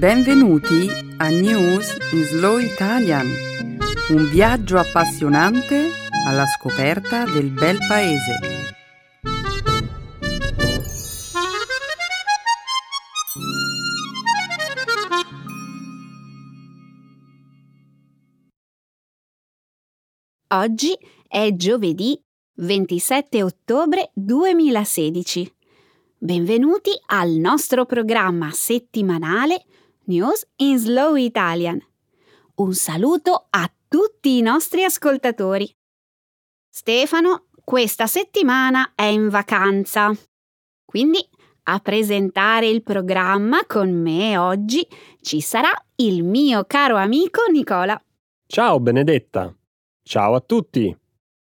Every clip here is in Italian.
Benvenuti a News in Slow Italian, un viaggio appassionante alla scoperta del bel paese. Oggi è giovedì 27 ottobre 2016. Benvenuti al nostro programma settimanale News in Slow Italian. Un saluto a tutti i nostri ascoltatori. Stefano questa settimana è in vacanza, quindi a presentare il programma con me oggi ci sarà il mio caro amico Nicola. Ciao Benedetta. Ciao a tutti.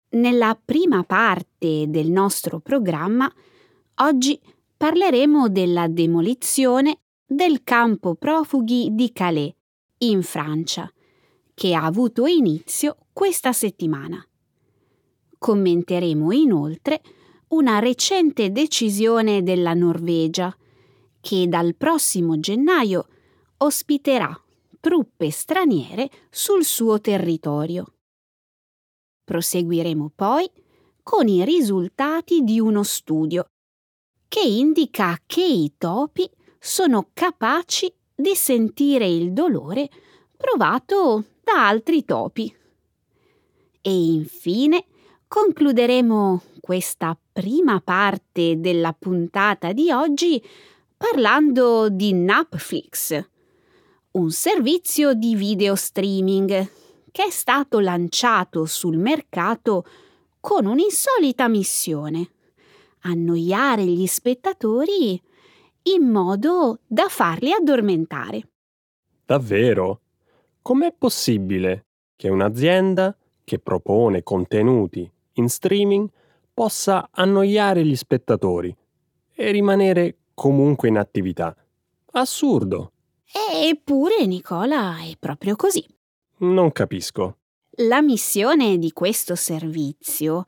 Nella prima parte del nostro programma oggi parleremo della demolizione del campo profughi di Calais, in Francia, che ha avuto inizio questa settimana. Commenteremo inoltre una recente decisione della Norvegia, che dal prossimo gennaio ospiterà truppe straniere sul suo territorio. Proseguiremo poi con i risultati di uno studio che indica che i topi sono capaci di sentire il dolore provato da altri topi. E infine concluderemo questa prima parte della puntata di oggi parlando di Netflix, un servizio di video streaming che è stato lanciato sul mercato con un'insolita missione annoiare gli spettatori in modo da farli addormentare. Davvero? Com'è possibile che un'azienda che propone contenuti in streaming possa annoiare gli spettatori e rimanere comunque in attività? Assurdo. Eppure, Nicola, è proprio così. Non capisco. La missione di questo servizio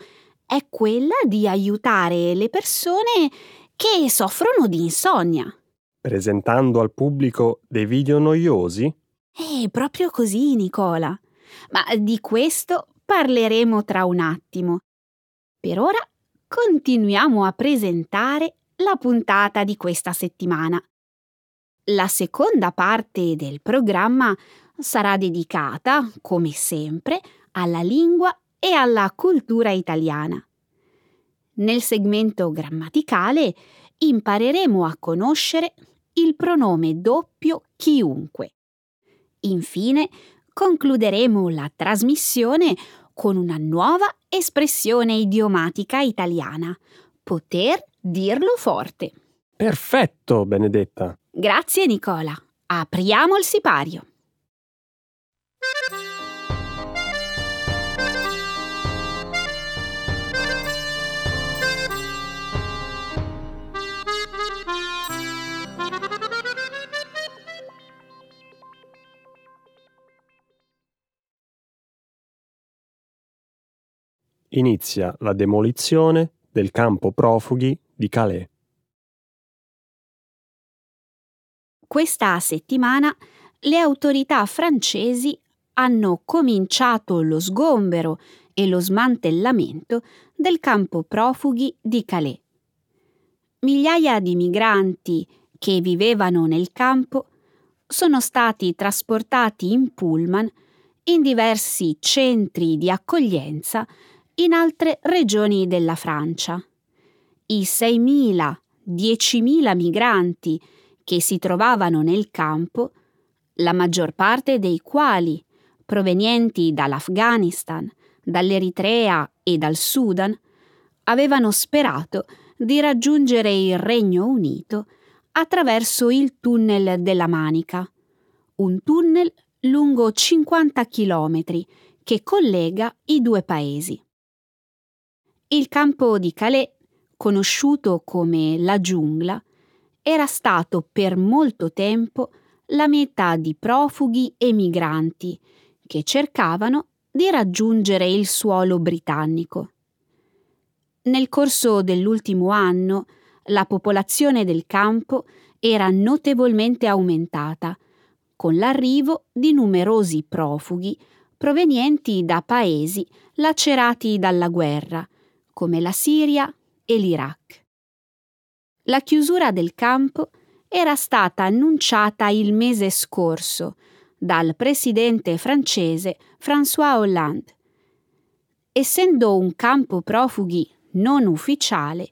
è quella di aiutare le persone che soffrono di insonnia. Presentando al pubblico dei video noiosi? È proprio così, Nicola. Ma di questo parleremo tra un attimo. Per ora continuiamo a presentare la puntata di questa settimana. La seconda parte del programma sarà dedicata, come sempre, alla lingua e alla cultura italiana. Nel segmento grammaticale impareremo a conoscere il pronome doppio chiunque. Infine, concluderemo la trasmissione con una nuova espressione idiomatica italiana. Poter dirlo forte. Perfetto, Benedetta. Grazie Nicola. Apriamo il sipario. Inizia la demolizione del campo profughi di Calais. Questa settimana le autorità francesi hanno cominciato lo sgombero e lo smantellamento del campo profughi di Calais. Migliaia di migranti che vivevano nel campo sono stati trasportati in pullman in diversi centri di accoglienza in altre regioni della Francia. I 6.000-10.000 migranti che si trovavano nel campo, la maggior parte dei quali provenienti dall'Afghanistan, dall'Eritrea e dal Sudan, avevano sperato di raggiungere il Regno Unito attraverso il tunnel della Manica, un tunnel lungo 50 chilometri che collega i due paesi. Il campo di Calais, conosciuto come la giungla, era stato per molto tempo la metà di profughi e migranti che cercavano di raggiungere il suolo britannico. Nel corso dell'ultimo anno la popolazione del campo era notevolmente aumentata con l'arrivo di numerosi profughi provenienti da paesi lacerati dalla guerra, come la Siria e l'Iraq. La chiusura del campo era stata annunciata il mese scorso dal presidente francese François Hollande. Essendo un campo profughi non ufficiale,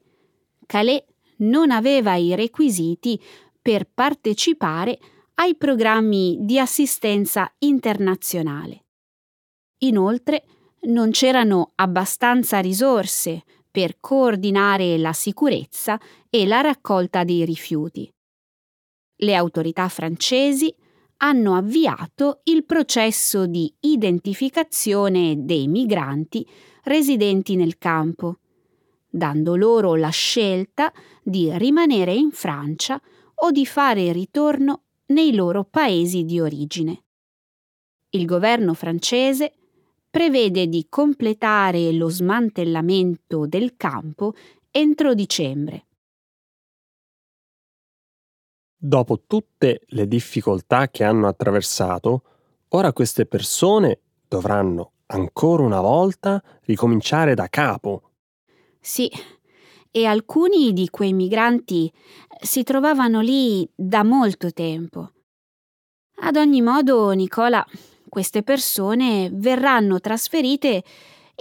Calais non aveva i requisiti per partecipare ai programmi di assistenza internazionale. Inoltre, non c'erano abbastanza risorse per coordinare la sicurezza e la raccolta dei rifiuti. Le autorità francesi hanno avviato il processo di identificazione dei migranti residenti nel campo, dando loro la scelta di rimanere in Francia o di fare ritorno nei loro paesi di origine. Il governo francese prevede di completare lo smantellamento del campo entro dicembre. Dopo tutte le difficoltà che hanno attraversato, ora queste persone dovranno ancora una volta ricominciare da capo. Sì, e alcuni di quei migranti si trovavano lì da molto tempo. Ad ogni modo, Nicola, queste persone verranno trasferite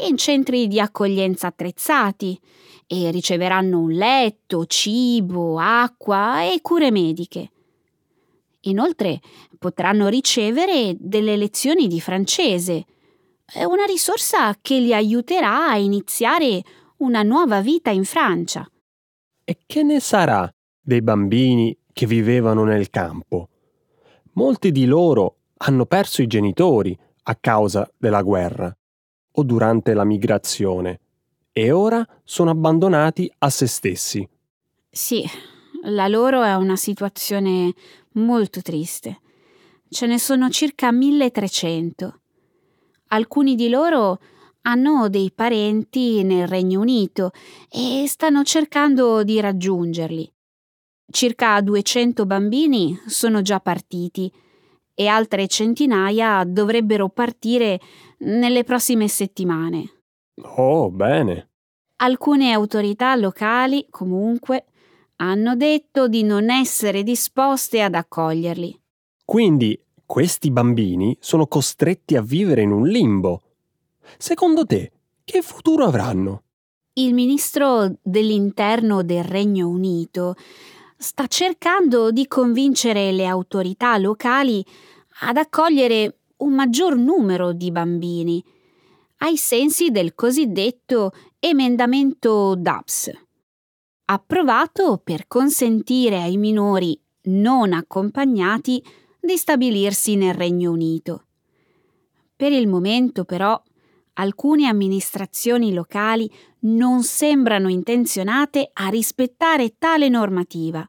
in centri di accoglienza attrezzati e riceveranno un letto, cibo, acqua e cure mediche. Inoltre potranno ricevere delle lezioni di francese, una risorsa che li aiuterà a iniziare una nuova vita in Francia. E che ne sarà dei bambini che vivevano nel campo? Molti di loro hanno perso i genitori a causa della guerra o durante la migrazione e ora sono abbandonati a se stessi. Sì, la loro è una situazione molto triste. Ce ne sono circa 1300. Alcuni di loro hanno dei parenti nel Regno Unito e stanno cercando di raggiungerli. Circa 200 bambini sono già partiti e altre centinaia dovrebbero partire nelle prossime settimane. Oh, bene. Alcune autorità locali, comunque, hanno detto di non essere disposte ad accoglierli. Quindi questi bambini sono costretti a vivere in un limbo. Secondo te, che futuro avranno? Il ministro dell'interno del Regno Unito sta cercando di convincere le autorità locali ad accogliere un maggior numero di bambini, ai sensi del cosiddetto emendamento DAPS, approvato per consentire ai minori non accompagnati di stabilirsi nel Regno Unito. Per il momento, però, alcune amministrazioni locali non sembrano intenzionate a rispettare tale normativa.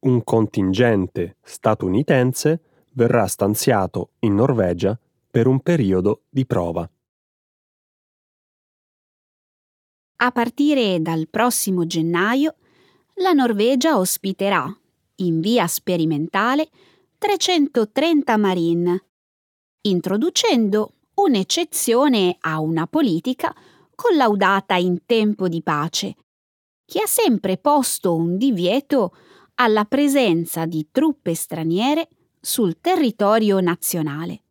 Un contingente statunitense verrà stanziato in Norvegia per un periodo di prova. A partire dal prossimo gennaio, la Norvegia ospiterà, in via sperimentale, 330 Marine, introducendo un'eccezione a una politica collaudata in tempo di pace, che ha sempre posto un divieto alla presenza di truppe straniere sul territorio nazionale.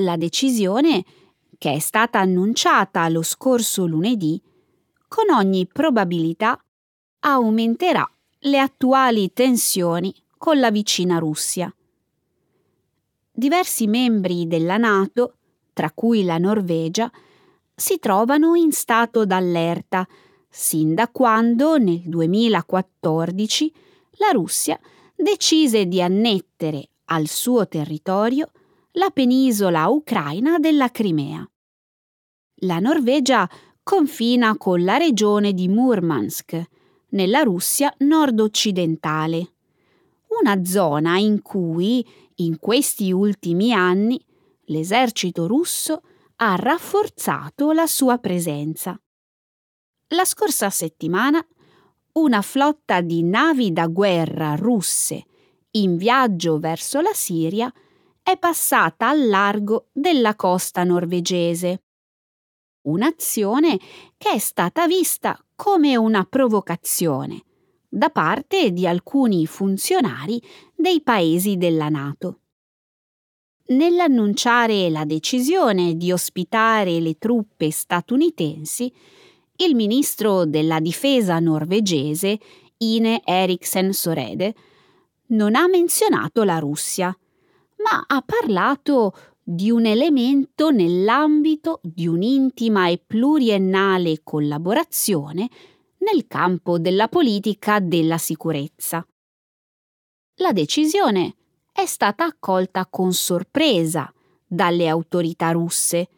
La decisione, che è stata annunciata lo scorso lunedì, con ogni probabilità aumenterà le attuali tensioni con la vicina Russia. Diversi membri della Nato, tra cui la Norvegia, si trovano in stato d'allerta sin da quando nel 2014 la Russia decise di annettere al suo territorio la penisola ucraina della Crimea. La Norvegia confina con la regione di Murmansk, nella Russia nord-occidentale, una zona in cui, in questi ultimi anni, l'esercito russo ha rafforzato la sua presenza. La scorsa settimana una flotta di navi da guerra russe in viaggio verso la Siria è passata al largo della costa norvegese. Un'azione che è stata vista come una provocazione da parte di alcuni funzionari dei paesi della Nato. Nell'annunciare la decisione di ospitare le truppe statunitensi, il ministro della difesa norvegese, Ine Eriksen Sorede, non ha menzionato la Russia, ma ha parlato di un elemento nell'ambito di un'intima e pluriennale collaborazione nel campo della politica della sicurezza. La decisione è stata accolta con sorpresa dalle autorità russe,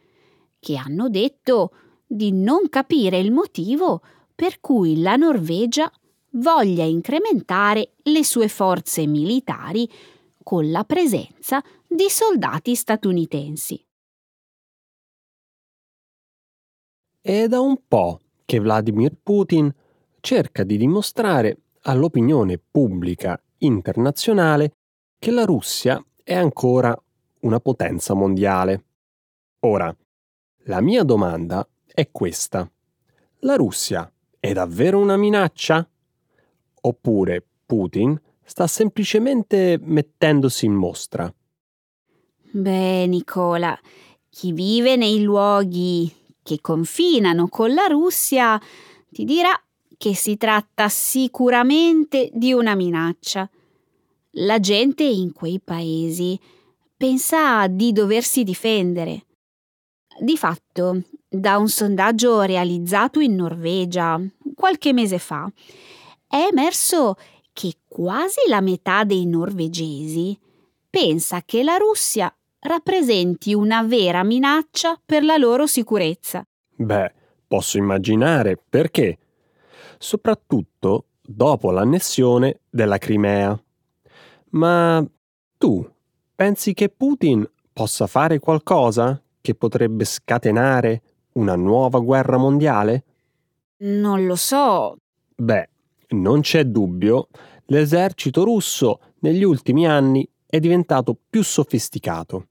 che hanno detto di non capire il motivo per cui la Norvegia voglia incrementare le sue forze militari con la presenza di soldati statunitensi. È da un po' che Vladimir Putin cerca di dimostrare all'opinione pubblica internazionale che la Russia è ancora una potenza mondiale. Ora, la mia domanda è questa. La Russia è davvero una minaccia? Oppure Putin sta semplicemente mettendosi in mostra? Beh, Nicola, chi vive nei luoghi che confinano con la Russia ti dirà che si tratta sicuramente di una minaccia. La gente in quei paesi pensa di doversi difendere. Di fatto, da un sondaggio realizzato in Norvegia qualche mese fa, è emerso che quasi la metà dei norvegesi pensa che la Russia rappresenti una vera minaccia per la loro sicurezza. Beh, posso immaginare perché. Soprattutto dopo l'annessione della Crimea. Ma tu pensi che Putin possa fare qualcosa che potrebbe scatenare una nuova guerra mondiale? Non lo so. Beh, non c'è dubbio, l'esercito russo negli ultimi anni è diventato più sofisticato.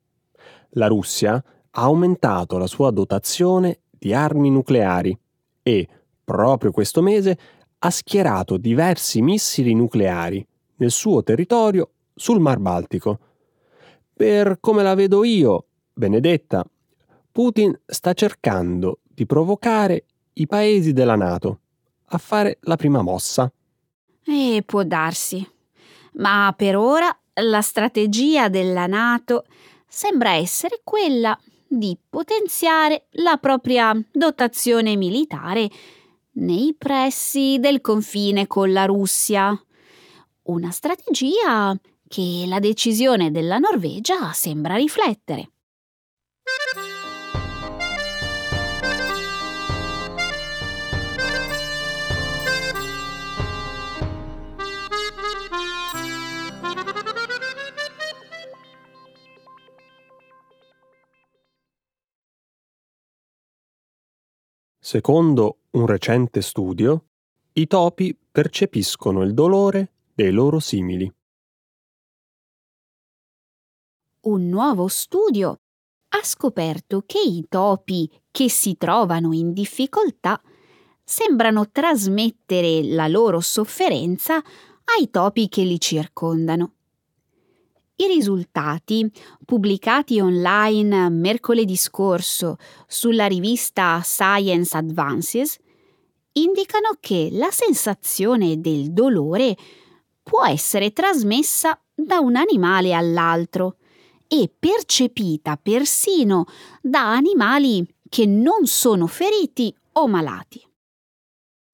La Russia ha aumentato la sua dotazione di armi nucleari e, proprio questo mese, ha schierato diversi missili nucleari nel suo territorio sul Mar Baltico. Per come la vedo io, Benedetta, Putin sta cercando di provocare i paesi della Nato a fare la prima mossa. E può darsi. Ma per ora la strategia della Nato sembra essere quella di potenziare la propria dotazione militare nei pressi del confine con la Russia. Una strategia che la decisione della Norvegia sembra riflettere. Secondo un recente studio, i topi percepiscono il dolore dei loro simili. Un nuovo studio ha scoperto che i topi che si trovano in difficoltà sembrano trasmettere la loro sofferenza ai topi che li circondano. I risultati, pubblicati online mercoledì scorso sulla rivista Science Advances, indicano che la sensazione del dolore può essere trasmessa da un animale all'altro e percepita persino da animali che non sono feriti o malati.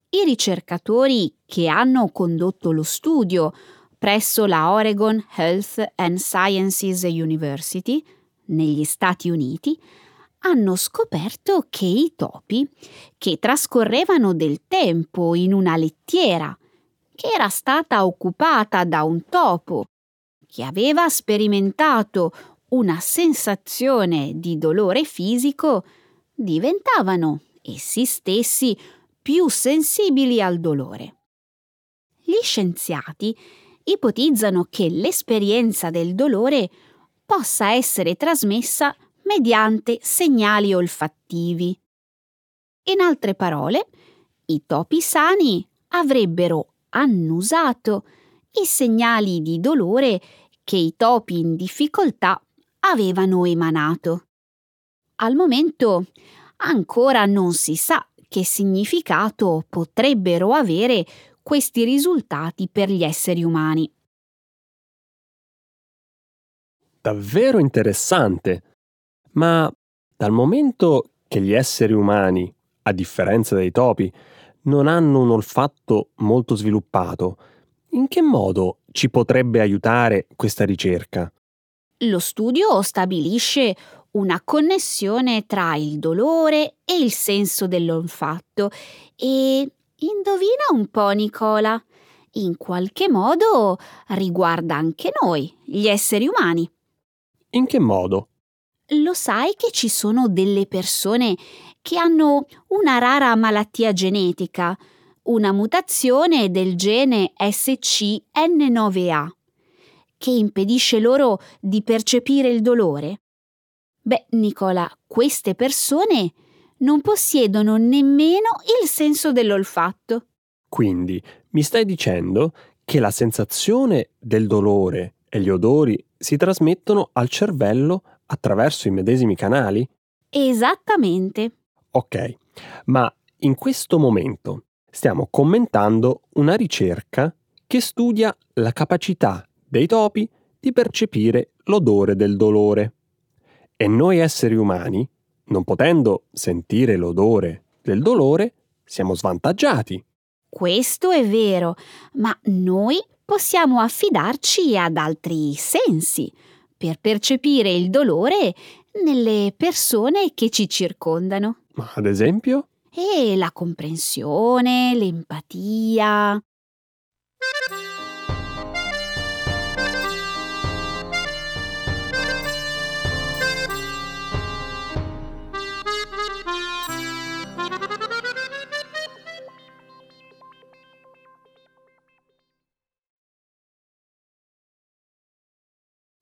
I ricercatori che hanno condotto lo studio presso la Oregon Health and Sciences University negli Stati Uniti hanno scoperto che i topi, che trascorrevano del tempo in una lettiera, che era stata occupata da un topo, che aveva sperimentato una sensazione di dolore fisico, diventavano essi stessi più sensibili al dolore. Gli scienziati ipotizzano che l'esperienza del dolore possa essere trasmessa mediante segnali olfattivi. In altre parole, i topi sani avrebbero annusato i segnali di dolore che i topi in difficoltà avevano emanato. Al momento ancora non si sa che significato potrebbero avere questi risultati per gli esseri umani. Davvero interessante. Ma dal momento che gli esseri umani, a differenza dei topi, non hanno un olfatto molto sviluppato, in che modo ci potrebbe aiutare questa ricerca? Lo studio stabilisce una connessione tra il dolore e il senso dell'olfatto e indovina un po' Nicola, in qualche modo riguarda anche noi, gli esseri umani. In che modo? Lo sai che ci sono delle persone che hanno una rara malattia genetica, una mutazione del gene SCN9A, che impedisce loro di percepire il dolore? Beh, Nicola, queste persone non possiedono nemmeno il senso dell'olfatto. Quindi mi stai dicendo che la sensazione del dolore e gli odori si trasmettono al cervello attraverso i medesimi canali? Esattamente. Ok, ma in questo momento stiamo commentando una ricerca che studia la capacità dei topi di percepire l'odore del dolore. E noi esseri umani, non potendo sentire l'odore del dolore, siamo svantaggiati. Questo è vero, ma noi possiamo affidarci ad altri sensi per percepire il dolore nelle persone che ci circondano. Ma ad esempio? E la comprensione, l'empatia.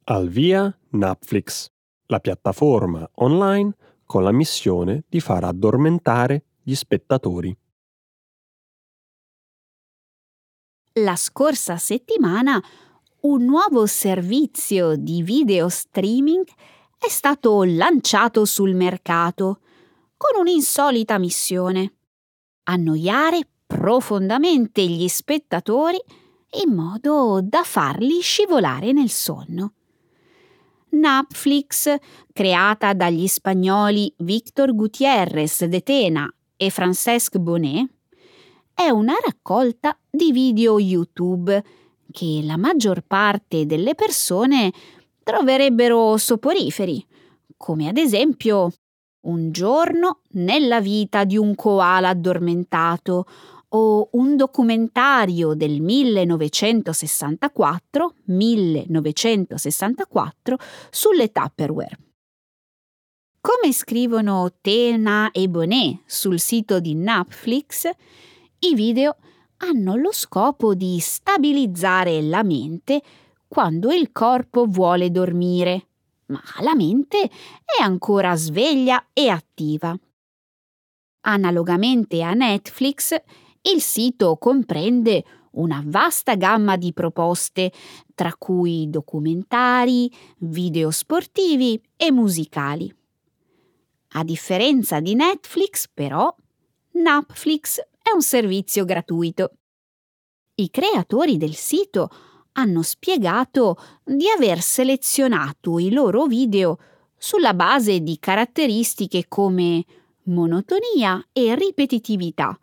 Al via Netflix, la piattaforma online con la missione di far addormentare gli spettatori. La scorsa settimana un nuovo servizio di video streaming è stato lanciato sul mercato con un'insolita missione. Annoiare profondamente gli spettatori in modo da farli scivolare nel sonno. Netflix, creata dagli spagnoli Victor Gutiérrez de Tena e Francesc Bonet, è una raccolta di video YouTube che la maggior parte delle persone troverebbero soporiferi, come ad esempio Un giorno nella vita di un koala addormentato o un documentario del 1964, 1964 sulle Tupperware. Come scrivono Tena e Bonet sul sito di Netflix, i video hanno lo scopo di stabilizzare la mente quando il corpo vuole dormire, ma la mente è ancora sveglia e attiva. Analogamente a Netflix, il sito comprende una vasta gamma di proposte, tra cui documentari, video sportivi e musicali. A differenza di Netflix, però, Netflix è un servizio gratuito. I creatori del sito hanno spiegato di aver selezionato i loro video sulla base di caratteristiche come monotonia e ripetitività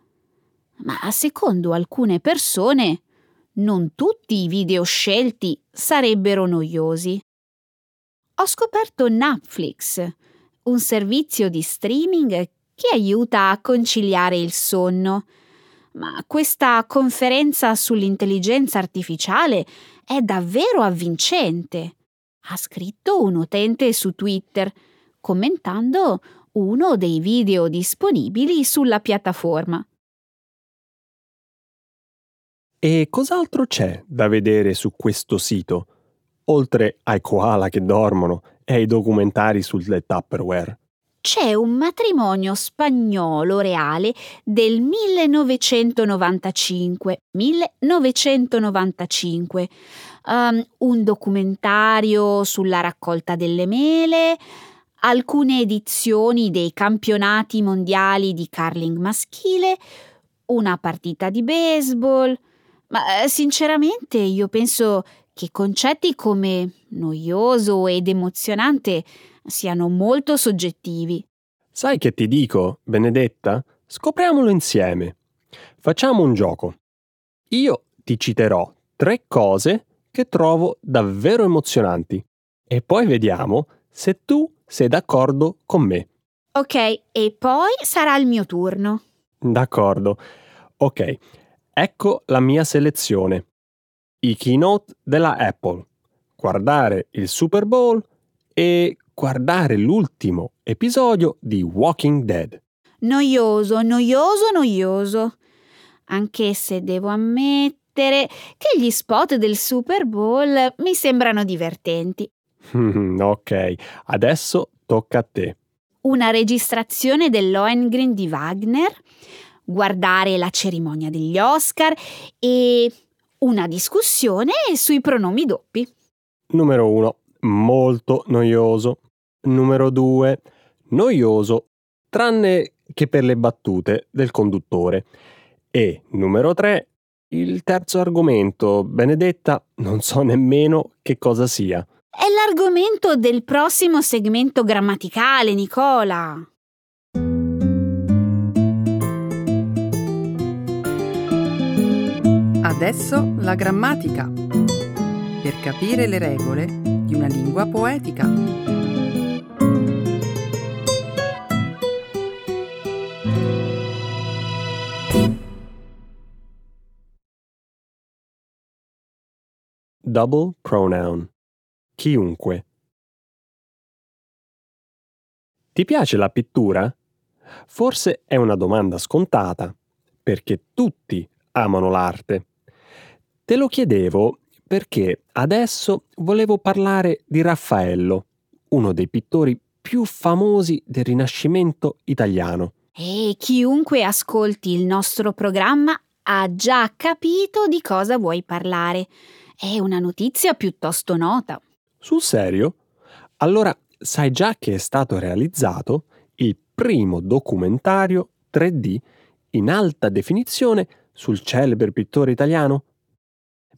ma secondo alcune persone non tutti i video scelti sarebbero noiosi. Ho scoperto Netflix, un servizio di streaming che aiuta a conciliare il sonno. Ma questa conferenza sull'intelligenza artificiale è davvero avvincente, ha scritto un utente su Twitter, commentando uno dei video disponibili sulla piattaforma. E cos'altro c'è da vedere su questo sito, oltre ai koala che dormono e ai documentari sul Tupperware? C'è un matrimonio spagnolo reale del 1995. 1995. Um, un documentario sulla raccolta delle mele, alcune edizioni dei campionati mondiali di curling maschile, una partita di baseball. Ma eh, sinceramente io penso che concetti come noioso ed emozionante siano molto soggettivi. Sai che ti dico, Benedetta? Scopriamolo insieme. Facciamo un gioco. Io ti citerò tre cose che trovo davvero emozionanti e poi vediamo se tu sei d'accordo con me. Ok, e poi sarà il mio turno. D'accordo. Ok, ecco la mia selezione. I keynote della Apple, guardare il Super Bowl e guardare l'ultimo episodio di Walking Dead. Noioso, noioso, noioso. Anche se devo ammettere che gli spot del Super Bowl mi sembrano divertenti. ok, adesso tocca a te. Una registrazione dell'Ohengrin di Wagner, guardare la cerimonia degli Oscar e una discussione sui pronomi doppi. Numero 1. Molto noioso. Numero 2. Noioso, tranne che per le battute del conduttore. E numero 3. Il terzo argomento, Benedetta, non so nemmeno che cosa sia. È l'argomento del prossimo segmento grammaticale, Nicola. Adesso la grammatica. Per capire le regole di una lingua poetica. Double pronoun. Chiunque. Ti piace la pittura? Forse è una domanda scontata, perché tutti amano l'arte. Te lo chiedevo perché adesso volevo parlare di Raffaello, uno dei pittori più famosi del Rinascimento italiano. E chiunque ascolti il nostro programma ha già capito di cosa vuoi parlare. È una notizia piuttosto nota. Sul serio? Allora sai già che è stato realizzato il primo documentario 3D in alta definizione sul celebre pittore italiano?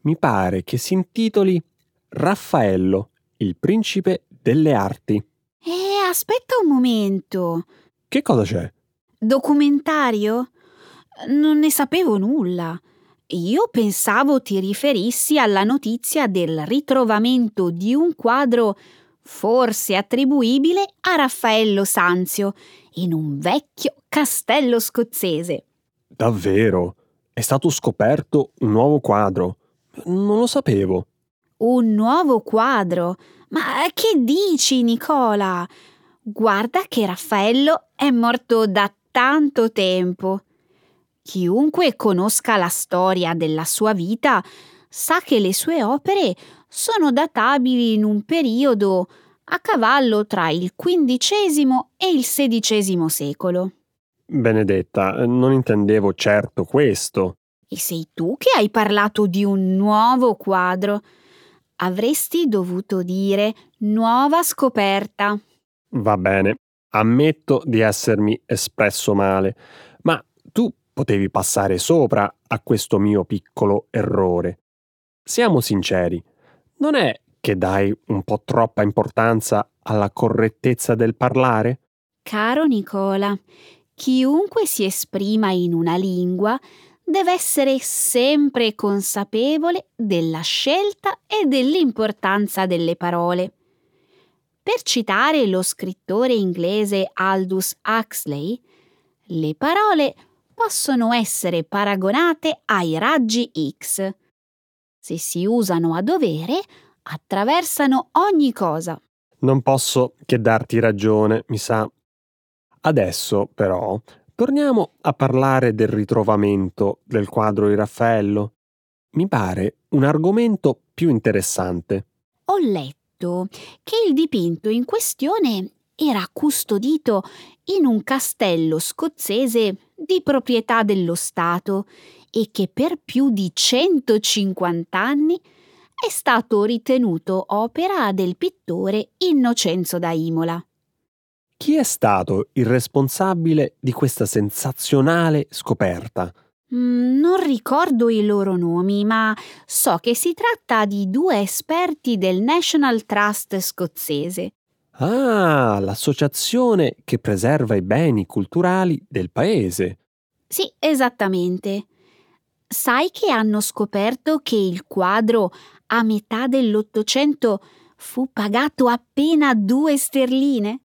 Mi pare che si intitoli Raffaello, il principe delle arti. Eh, aspetta un momento. Che cosa c'è? Documentario? Non ne sapevo nulla. Io pensavo ti riferissi alla notizia del ritrovamento di un quadro forse attribuibile a Raffaello Sanzio in un vecchio castello scozzese. Davvero? È stato scoperto un nuovo quadro. Non lo sapevo. Un nuovo quadro? Ma che dici, Nicola? Guarda che Raffaello è morto da tanto tempo. Chiunque conosca la storia della sua vita sa che le sue opere sono databili in un periodo a cavallo tra il XV e il XVI secolo. Benedetta, non intendevo certo questo. E sei tu che hai parlato di un nuovo quadro. Avresti dovuto dire nuova scoperta. Va bene, ammetto di essermi espresso male, ma tu potevi passare sopra a questo mio piccolo errore. Siamo sinceri, non è che dai un po' troppa importanza alla correttezza del parlare? Caro Nicola, chiunque si esprima in una lingua deve essere sempre consapevole della scelta e dell'importanza delle parole. Per citare lo scrittore inglese Aldous Huxley, le parole possono essere paragonate ai raggi X. Se si usano a dovere, attraversano ogni cosa. Non posso che darti ragione, mi sa. Adesso, però, torniamo a parlare del ritrovamento del quadro di Raffaello. Mi pare un argomento più interessante. Ho letto che il dipinto in questione era custodito in un castello scozzese di proprietà dello Stato e che per più di 150 anni è stato ritenuto opera del pittore Innocenzo da Imola. Chi è stato il responsabile di questa sensazionale scoperta? Mm, non ricordo i loro nomi, ma so che si tratta di due esperti del National Trust scozzese. Ah, l'associazione che preserva i beni culturali del paese. Sì, esattamente. Sai che hanno scoperto che il quadro a metà dell'Ottocento fu pagato appena due sterline?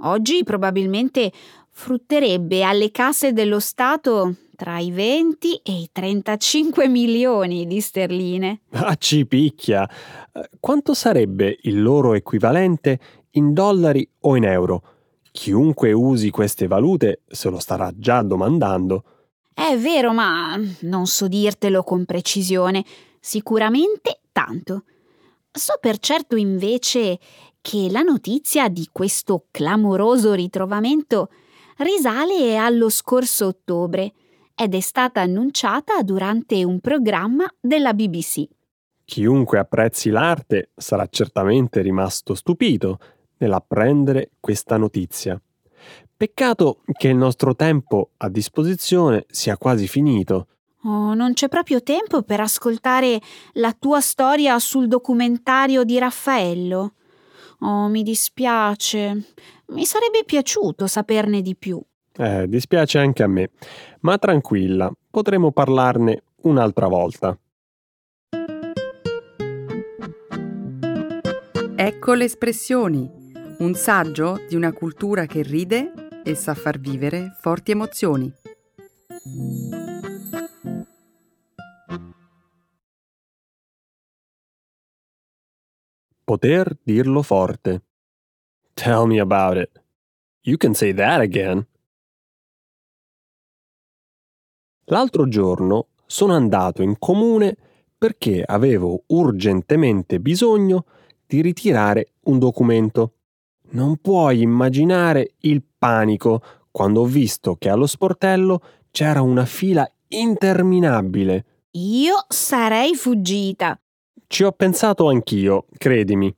Oggi probabilmente frutterebbe alle casse dello Stato tra i 20 e i 35 milioni di sterline. Ah, ci picchia! Eh, quanto sarebbe il loro equivalente in dollari o in euro? Chiunque usi queste valute se lo starà già domandando. È vero, ma non so dirtelo con precisione. Sicuramente tanto. So per certo invece che la notizia di questo clamoroso ritrovamento risale allo scorso ottobre ed è stata annunciata durante un programma della BBC. Chiunque apprezzi l'arte sarà certamente rimasto stupito nell'apprendere questa notizia. Peccato che il nostro tempo a disposizione sia quasi finito. Oh, non c'è proprio tempo per ascoltare la tua storia sul documentario di Raffaello. Oh, mi dispiace. Mi sarebbe piaciuto saperne di più. Eh, dispiace anche a me, ma tranquilla, potremo parlarne un'altra volta. Ecco le espressioni, un saggio di una cultura che ride e sa far vivere forti emozioni. Poter dirlo forte. Tell me about it. You can say that again. L'altro giorno sono andato in comune perché avevo urgentemente bisogno di ritirare un documento. Non puoi immaginare il panico quando ho visto che allo sportello c'era una fila interminabile. Io sarei fuggita. Ci ho pensato anch'io, credimi.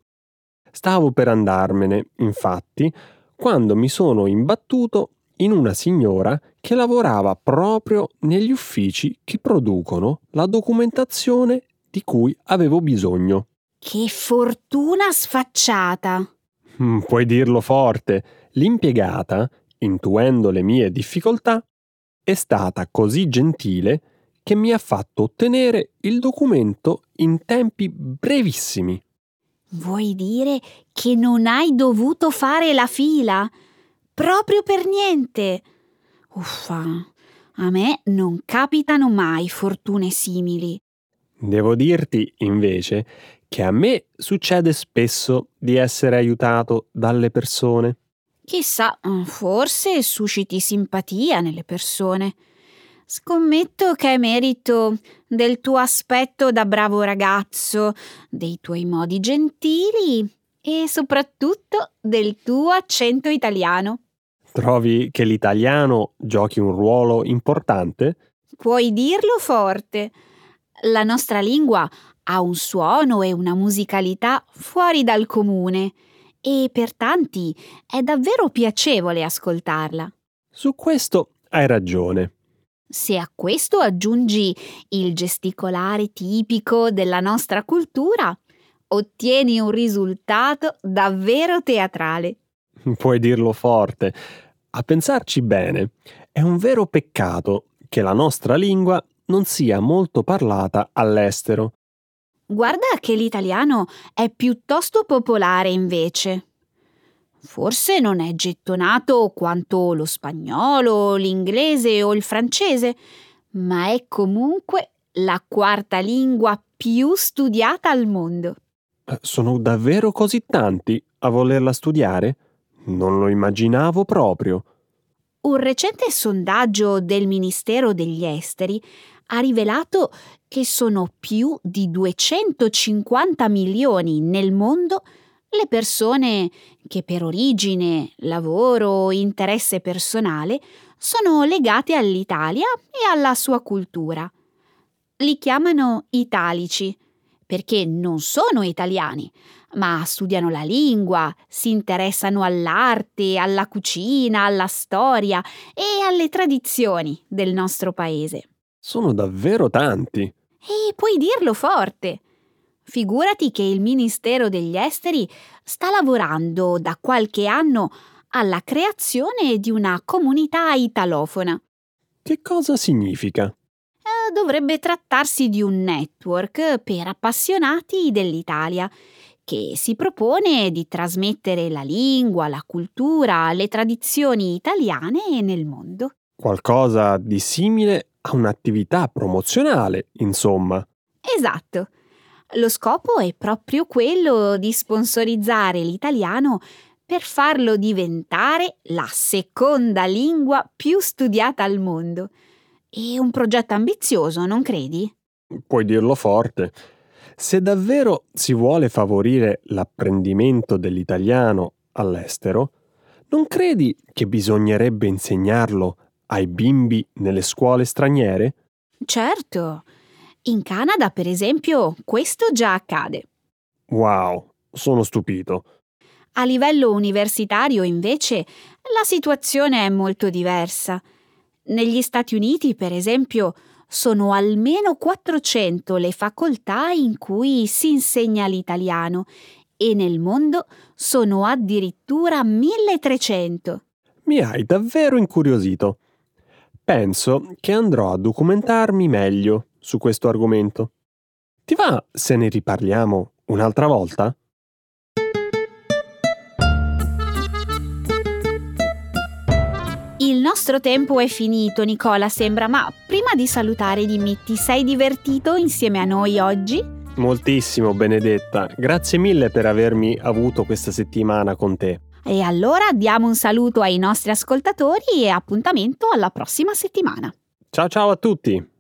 Stavo per andarmene, infatti, quando mi sono imbattuto in una signora che lavorava proprio negli uffici che producono la documentazione di cui avevo bisogno. Che fortuna sfacciata! Mm, puoi dirlo forte. L'impiegata, intuendo le mie difficoltà, è stata così gentile che mi ha fatto ottenere il documento in tempi brevissimi. Vuoi dire che non hai dovuto fare la fila? Proprio per niente. Uffa, a me non capitano mai fortune simili. Devo dirti, invece, che a me succede spesso di essere aiutato dalle persone. Chissà, forse susciti simpatia nelle persone. Scommetto che è merito del tuo aspetto da bravo ragazzo, dei tuoi modi gentili e soprattutto del tuo accento italiano. Trovi che l'italiano giochi un ruolo importante? Puoi dirlo forte. La nostra lingua ha un suono e una musicalità fuori dal comune e per tanti è davvero piacevole ascoltarla. Su questo hai ragione. Se a questo aggiungi il gesticolare tipico della nostra cultura, ottieni un risultato davvero teatrale. Puoi dirlo forte. A pensarci bene, è un vero peccato che la nostra lingua non sia molto parlata all'estero. Guarda che l'italiano è piuttosto popolare invece. Forse non è gettonato quanto lo spagnolo, l'inglese o il francese, ma è comunque la quarta lingua più studiata al mondo. Eh, sono davvero così tanti a volerla studiare? Non lo immaginavo proprio. Un recente sondaggio del Ministero degli Esteri ha rivelato che sono più di 250 milioni nel mondo le persone che per origine, lavoro o interesse personale sono legate all'Italia e alla sua cultura. Li chiamano italici perché non sono italiani, ma studiano la lingua, si interessano all'arte, alla cucina, alla storia e alle tradizioni del nostro paese. Sono davvero tanti. E puoi dirlo forte. Figurati che il Ministero degli Esteri sta lavorando da qualche anno alla creazione di una comunità italofona. Che cosa significa? Eh, dovrebbe trattarsi di un network per appassionati dell'Italia che si propone di trasmettere la lingua, la cultura, le tradizioni italiane nel mondo. Qualcosa di simile a un'attività promozionale, insomma. Esatto. Lo scopo è proprio quello di sponsorizzare l'italiano per farlo diventare la seconda lingua più studiata al mondo. È un progetto ambizioso, non credi? Puoi dirlo forte. Se davvero si vuole favorire l'apprendimento dell'italiano all'estero, non credi che bisognerebbe insegnarlo ai bimbi nelle scuole straniere? Certo. In Canada, per esempio, questo già accade. Wow, sono stupito. A livello universitario, invece, la situazione è molto diversa. Negli Stati Uniti, per esempio, sono almeno 400 le facoltà in cui si insegna l'italiano e nel mondo sono addirittura 1300. Mi hai davvero incuriosito. Penso che andrò a documentarmi meglio su questo argomento. Ti va se ne riparliamo un'altra volta? Il nostro tempo è finito, Nicola, sembra, ma prima di salutare dimmi, ti sei divertito insieme a noi oggi? Moltissimo, Benedetta. Grazie mille per avermi avuto questa settimana con te. E allora diamo un saluto ai nostri ascoltatori e appuntamento alla prossima settimana. Ciao ciao a tutti!